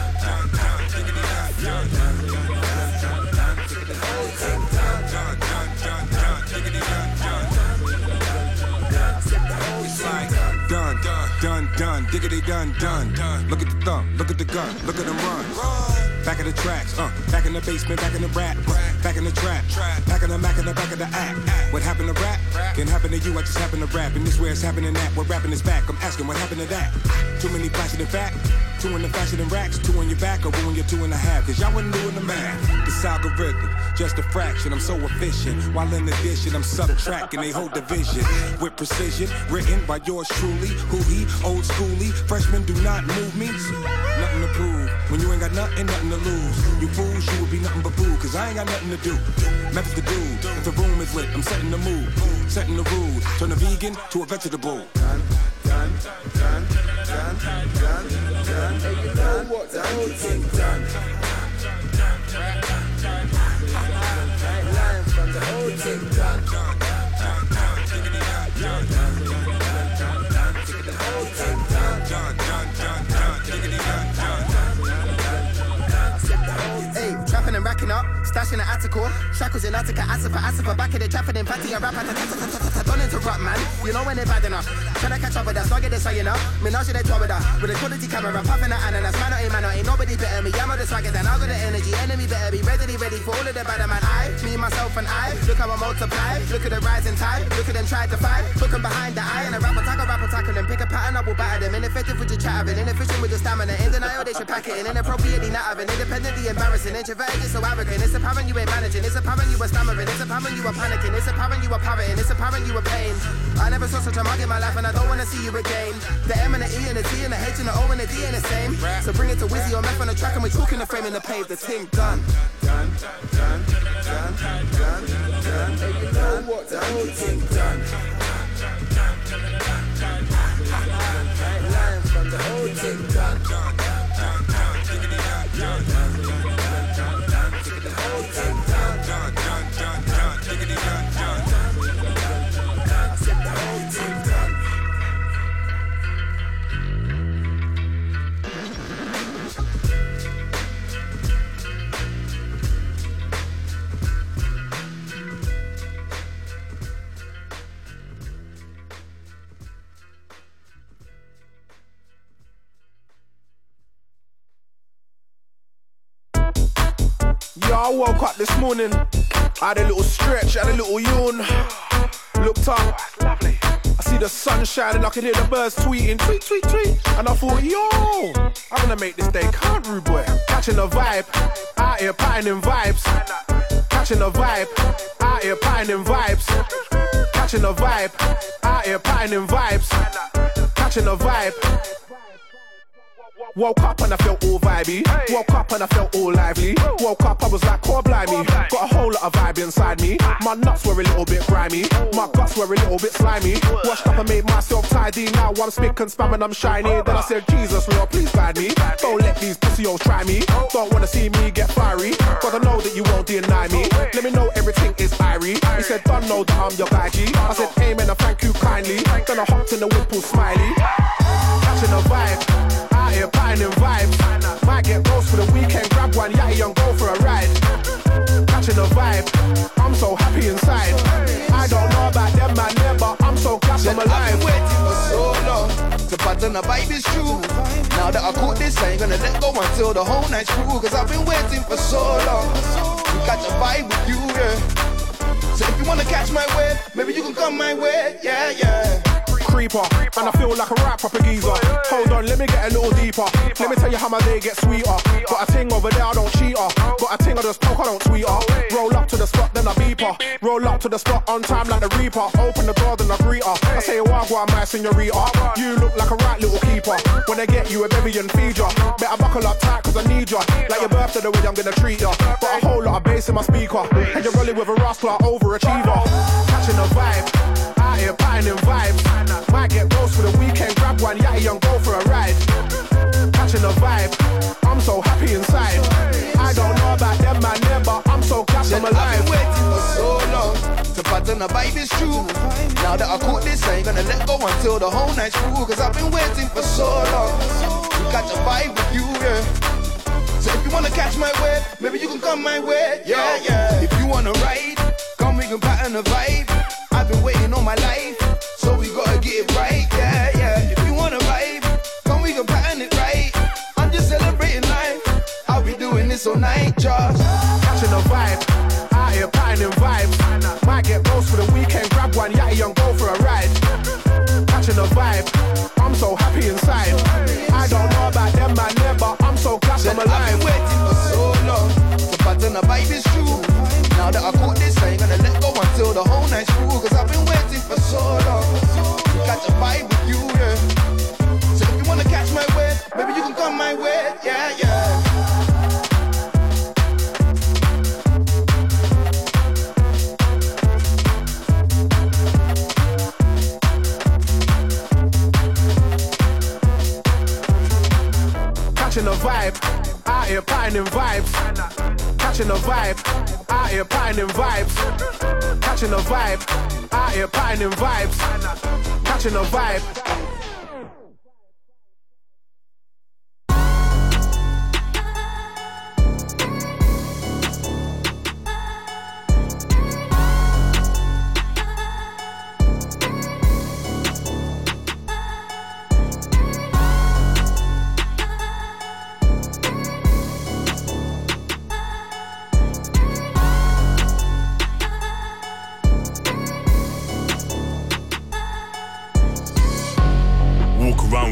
Done, done, diggity done, done. Look at the thumb, look at the gun, look at them run. Back in the tracks, uh, back in the basement, back in the rap, back in the trap, back in the Mac in the back of the act. What happened to rap? Can happen to you, I just happen to rap. And this where it's happening at, what rapping is back. I'm asking what happened to that? Too many flashing in fact, two in the fashion and racks, two on your back, or ruin your two and a half. Cause y'all wasn't doing the math. This algorithm, just a fraction, I'm so efficient. While in addition, I'm subtracting a whole division with precision. Written by yours truly, who he, old schooly. Freshmen do not move me. Nothing to prove. When you ain't got nothing, nothing to lose. You fools, you would be nothing but boo. Cause I ain't got nothing to do. Methods to do. If the room is lit, I'm setting the mood. Setting the rules. Turn a vegan to a vegetable. Done, done, done. Hey, you know what? The whole thing done. From the whole thing done. And racking up, stashing the Attica, shackles in Attica, Asifa, Asifa, back in the trapping in Patty, and rap, don't interrupt, man. You know when they're bad enough. Tryna catch up with us, not get this saying up. Menage they with her, with a quality camera, puffing the ananas. Man, ain't man, ain't nobody better me. I'm on the swagger, then I got the energy. Enemy better be ready, ready for all of the bad man. I, me, myself, and I. Look how I multiply. Look at the rising tide. Look at them try to fight. Look behind the eye, and a rap attack, a rap attack, and pick a pattern, I will batter them. Ineffective with your chattering, inefficient with your stamina. In denial, they should pack it in. Inappropriately not having, independently embarrassing. Introverted, so arrogant. It's apparent you ain't managing. It's apparent you were stammering. It's apparent you were panicking. It's apparent you were parroting. It's apparent you were pain. I never saw such a mug in my life, and I don't wanna see you again. The M and the E and the T and the H and the O and the D ain't the same. So bring it to Wizzy or Meth on the track, and we're talking the frame in the pave. The thing done. Done, done, done, done, done. Hey, you know what? The whole thing done. I ain't lying, from the whole done. Yo, I woke up this morning. I had a little stretch, had a little yawn. Looked up. I see the sun shining, I could hear the birds tweeting, tweet, tweet, tweet. And I thought, yo, I'm gonna make this day count, rude boy. Catching a vibe, out here in vibes. Catching a vibe, out here in vibes. Catching a vibe, out here in vibes. Catching a vibe. Woke up and I felt all vibey. Woke up and I felt all lively. Woke up, I was like, core blimey. Got a whole lot of vibe inside me. My nuts were a little bit grimy. My guts were a little bit slimy. Washed up and made myself tidy. Now I'm spick and spam and I'm shiny. Then I said, Jesus, Lord, please guide me. Don't let these pussy hoes try me. Don't wanna see me get fiery. Cause I know that you won't deny me. Let me know everything is irie. He said, don't know that I'm your guy G. I said, amen and thank you kindly. Then I hopped in the whip all smiley. Catching a vibe. Here in vibes. Might get roast for the weekend, grab one yatty and go for a ride. Catching a vibe. I'm so happy inside. I don't know about them man there, but I'm so glad I'm I've alive. been waiting for so long to pattern a vibe is true. Now that I caught this, I ain't gonna let go until the whole night's through. Cause I've been waiting for so long to catch a vibe with you, yeah. So if you wanna catch my wave, maybe you can come my way, yeah, yeah. Creeper, and I feel like a rap proper geezer. Hold on, let me get a little deeper. Let me tell you how my day gets sweeter. Got a ting over there, I don't cheat her. Got a ting I just poke, I don't tweet her. Roll up to the spot, then I beep her. Roll up to the spot on time like the Reaper. Open the door, then I greet her. I say, Wagwan, my senorita. You look like a right little keeper. When I get you a baby and feed ya. Better buckle up tight, cause I need ya. Like your birthday, the way I'm gonna treat ya. Got a whole lot of bass in my speaker. And you're rolling with a rascal, overachiever. Catching a vibe. Out here in vibes. Grab yatty and go for a ride. Catching a vibe. I'm so happy inside. I don't know about them man there, but I'm so glad I'm I've been waiting for so long to pattern a vibe is true. Now that I caught this, I ain't gonna let go until the whole night's through. Cause I've been waiting for so long to catch a vibe with you, yeah. So if you wanna catch my wave, maybe you can come my way, yeah, yeah. If you wanna ride, come we can pattern a vibe. I've been waiting all my life, so we gotta get it right, this all night, just Catching a vibe, out here pining vibes. Might get both for the weekend, grab one yatty and go for a ride. Catching a vibe, I'm so happy inside. I don't know about them man there, but I'm so glad I'm I've alive. been waiting for so long to pattern a vibe is true. Now that I caught this, I ain't gonna let go until the whole night's through. Cause I've been waiting for so long to catch a vibe with you, yeah. So if you wanna catch my way, maybe you can come my way, yeah, yeah. Vibe, out here pining vibes. Catching a vibe, out here pining vibes. Catching a vibe, out here pining vibes. Catching a vibe.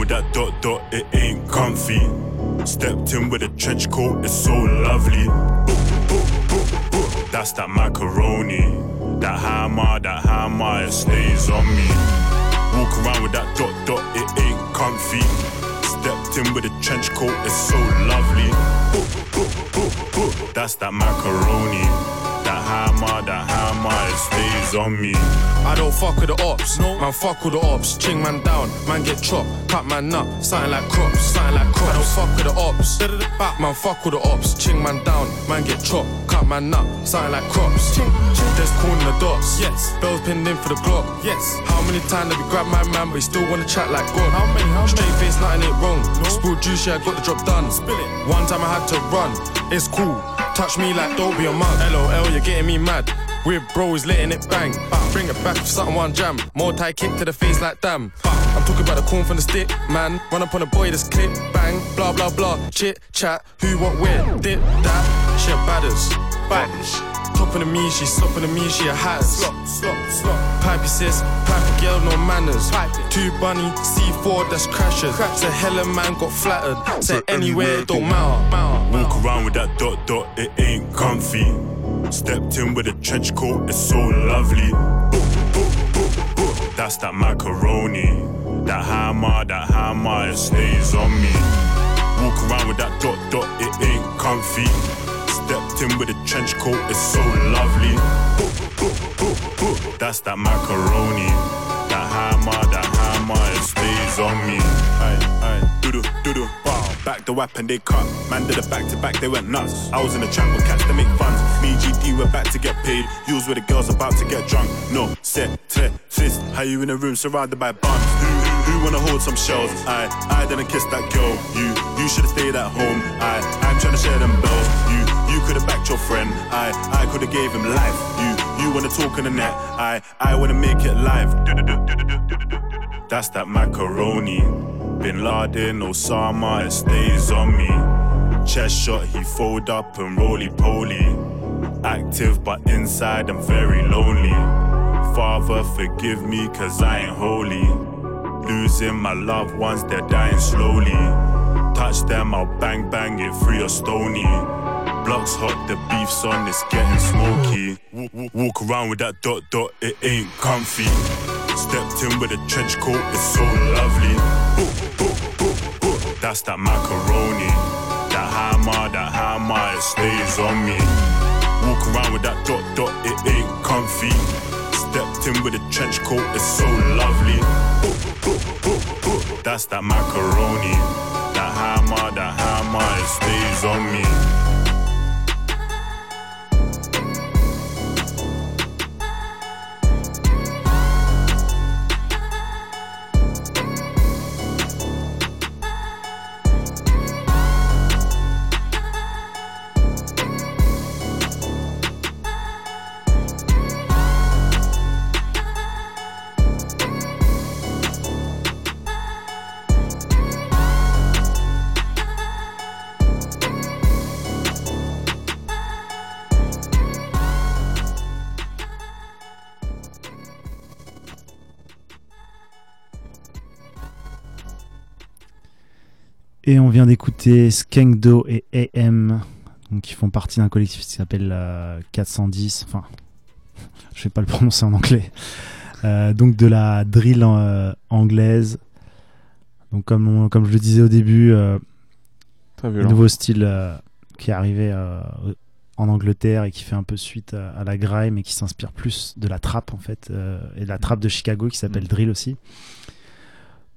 That dot dot, it ain't comfy. Stepped in with a trench coat, it's so lovely. That's that macaroni. That hammer, that hammer, it stays on me. Walk around with that dot dot, it ain't comfy. Stepped in with a trench coat, it's so lovely. That's that macaroni. That hammer, that hammer, it stays on me. I don't fuck with the ops, no. Man, fuck with the ops. Ching man down, man get chopped. Cut man up, something like crops, something like crops. I don't fuck with the ops. Back man, fuck with the ops. Ching man down, man get chopped. Cut man up, something like crops. Ching, ching. There's corn in the dots. Yes. Bells pinned in for the Glock. Yes. How many times have you grabbed my man, but he still wanna chat like God? How many? How many? Straight face, nothing ain't wrong. Spill juice, yeah, I got the job done. Spill it. One time I had to run. It's cool. Touch me like don't be a mug. LOL, you're getting me mad. With bros letting it bang. Bring it back for something one jam. More tie kick to the face like damn. I'm talking about the corn from the stick, man. Run up on a boy, this clip, bang, blah blah blah. Chit chat, who what where, dip that. Shit badders, badders. Top of the me, she slopping the me, she a hat. Slop, slop, slop. Pipey sis, pipey girl, no manners. Two bunny, C4, that's crashers. Say hella man got flattered. Say anywhere, it don't matter. Walk around with that dot dot, it ain't comfy. Stepped in with a trench coat, it's so lovely. That's that macaroni. That hammer, that hammer, it stays on me. Walk around with that dot dot, it ain't comfy. Stepped in with a trench coat, it's so lovely. That's that macaroni. That hammer, that hammer, it stays on me. Aye, aye. Back the whap and they cut. Man did a back to back, they went nuts. I was in the trap with cats to make funds. Me and GD were back to get paid. You was with the girls about to get drunk. No, set, te, fist. How you in a room surrounded by who, who wanna hold some shells? I, I didn't kiss that girl. You, you should've stayed at home. I, I'm trying to share them bells. You, you could've backed your friend. I, I could've gave him life. You, you wanna talk on the net. I, I wanna make it live. That's that macaroni. Bin Laden, Osama, it stays on me. Chest shot, he fold up and roly poly. Active, but inside I'm very lonely. Father, forgive me, cause I ain't holy. Losing my loved ones, they're dying slowly. Touch them, I'll bang bang it free or stony. Blocks hot, the beef's on, it's getting smoky. Walk around with that dot dot, it ain't comfy. Stepped in with a trench coat, it's so lovely. That's that macaroni. That hammer, that hammer, it stays on me. Walk around with that dot dot, it ain't comfy. Stepped in with a trench coat, it's so lovely. That's that macaroni. That hammer, that hammer, it stays on me. Et on vient d'écouter Skankdo et AM, qui font partie d'un collectif qui s'appelle euh, 410. Enfin, je vais pas le prononcer en anglais. Euh, donc de la drill euh, anglaise. Donc comme, on- comme je le disais au début, euh, Très un violent. nouveau style euh, qui est arrivé euh, en Angleterre et qui fait un peu suite à, à la grime et qui s'inspire plus de la trap en fait euh, et de la trap de Chicago qui s'appelle drill aussi.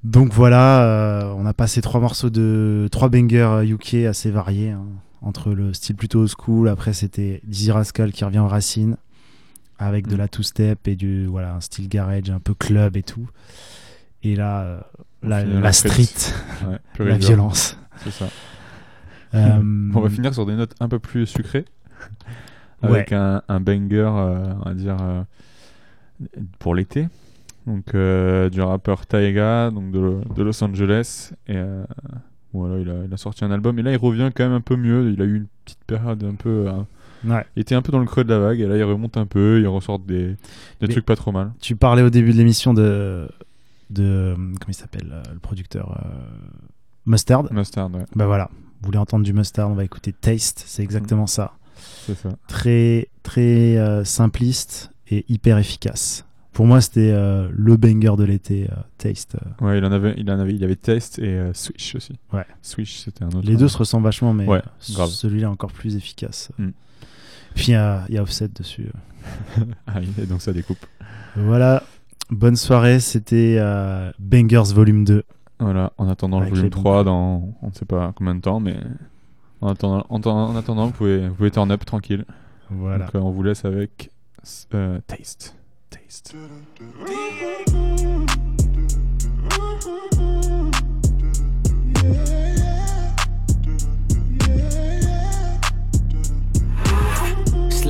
Donc voilà, euh, on a passé trois morceaux de trois bangers UK assez variés hein, entre le style plutôt old school. Après c'était Dizzy Rascal qui revient aux racines avec de la two step et du voilà un style garage un peu club et tout. Et là euh, la, finit la la street. Ouais, la violence. C'est ça. Euh, On va finir sur des notes un peu plus sucrées. Avec Ouais. un, un banger, euh, on va dire, euh, pour l'été. Donc, euh, du rappeur Taiga, donc de, de Los Angeles. Et euh, voilà, il a, il a sorti un album. Et là, il revient quand même un peu mieux. Il a eu une petite période un peu. euh, Ouais. Il était un peu dans le creux de la vague. Et là, il remonte un peu. Il ressort des, des Mais- trucs pas trop mal. Tu parlais au début de l'émission de, de. Comment il s'appelle euh, Le producteur Mustard. Mustard, ouais. Bah voilà. Vous voulez entendre du Mustard On va écouter Taste. C'est exactement ça. C'est ça. Très, très simpliste et hyper efficace. Pour moi, c'était euh, le banger de l'été, euh, Taste. euh. Ouais, il en avait, il en avait, il avait Test et euh, Switch aussi. Ouais. Switch, c'était un autre. Les deux se ressemblent vachement, mais Ouais, euh, celui-là encore plus efficace. Mm. Puis il y, a il y a Offset dessus. ah, et donc ça découpe. Voilà. Bonne soirée. C'était euh, Bangers Volume 2. Voilà, en attendant Avec le volume les bons 3 dans on ne sait pas combien de temps, mais en attendant, en, attendant vous, pouvez, vous pouvez turn up tranquille. Voilà. Donc, euh, on vous laisse avec euh, Taste. Taste.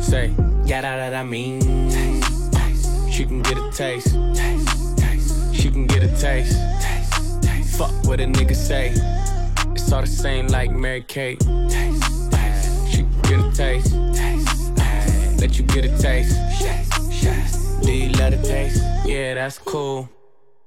Say, yeah, that, that I mean. She can get a taste. Taste. She can get a taste. Taste. Fuck what a nigga say. It's all the same like Mary Kate. Taste, taste. She can get a taste. Taste. Let you get a taste. Do you love the taste? Yeah, that's cool.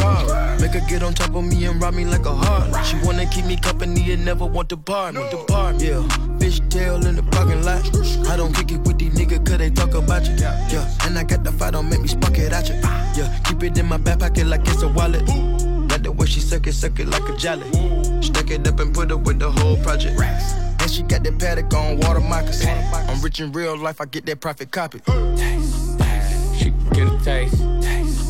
Ferrari. Make her get on top of me and rob me like a heart. She wanna keep me company and never want to bar me. Yeah. Fish tail in the parking lot. I don't kick it with these niggas cause they talk about you. Yeah, and I got the fight, don't make me spark it at you. Yeah, keep it in my back pocket like it's a wallet. Like the way she suck it, suck it like a jelly. Stack it up and put it with the whole project. And she got that paddock on water moccasins. I'm rich in real life, I get that profit copy. She can get a taste. Taste, taste.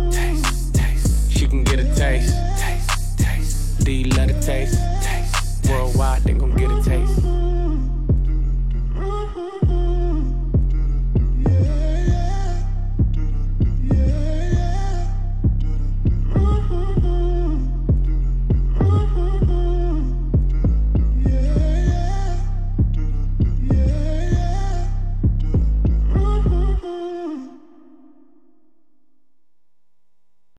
you can get a taste. Taste, taste. D, let love the taste? Taste. taste. Worldwide, they gon' get a taste.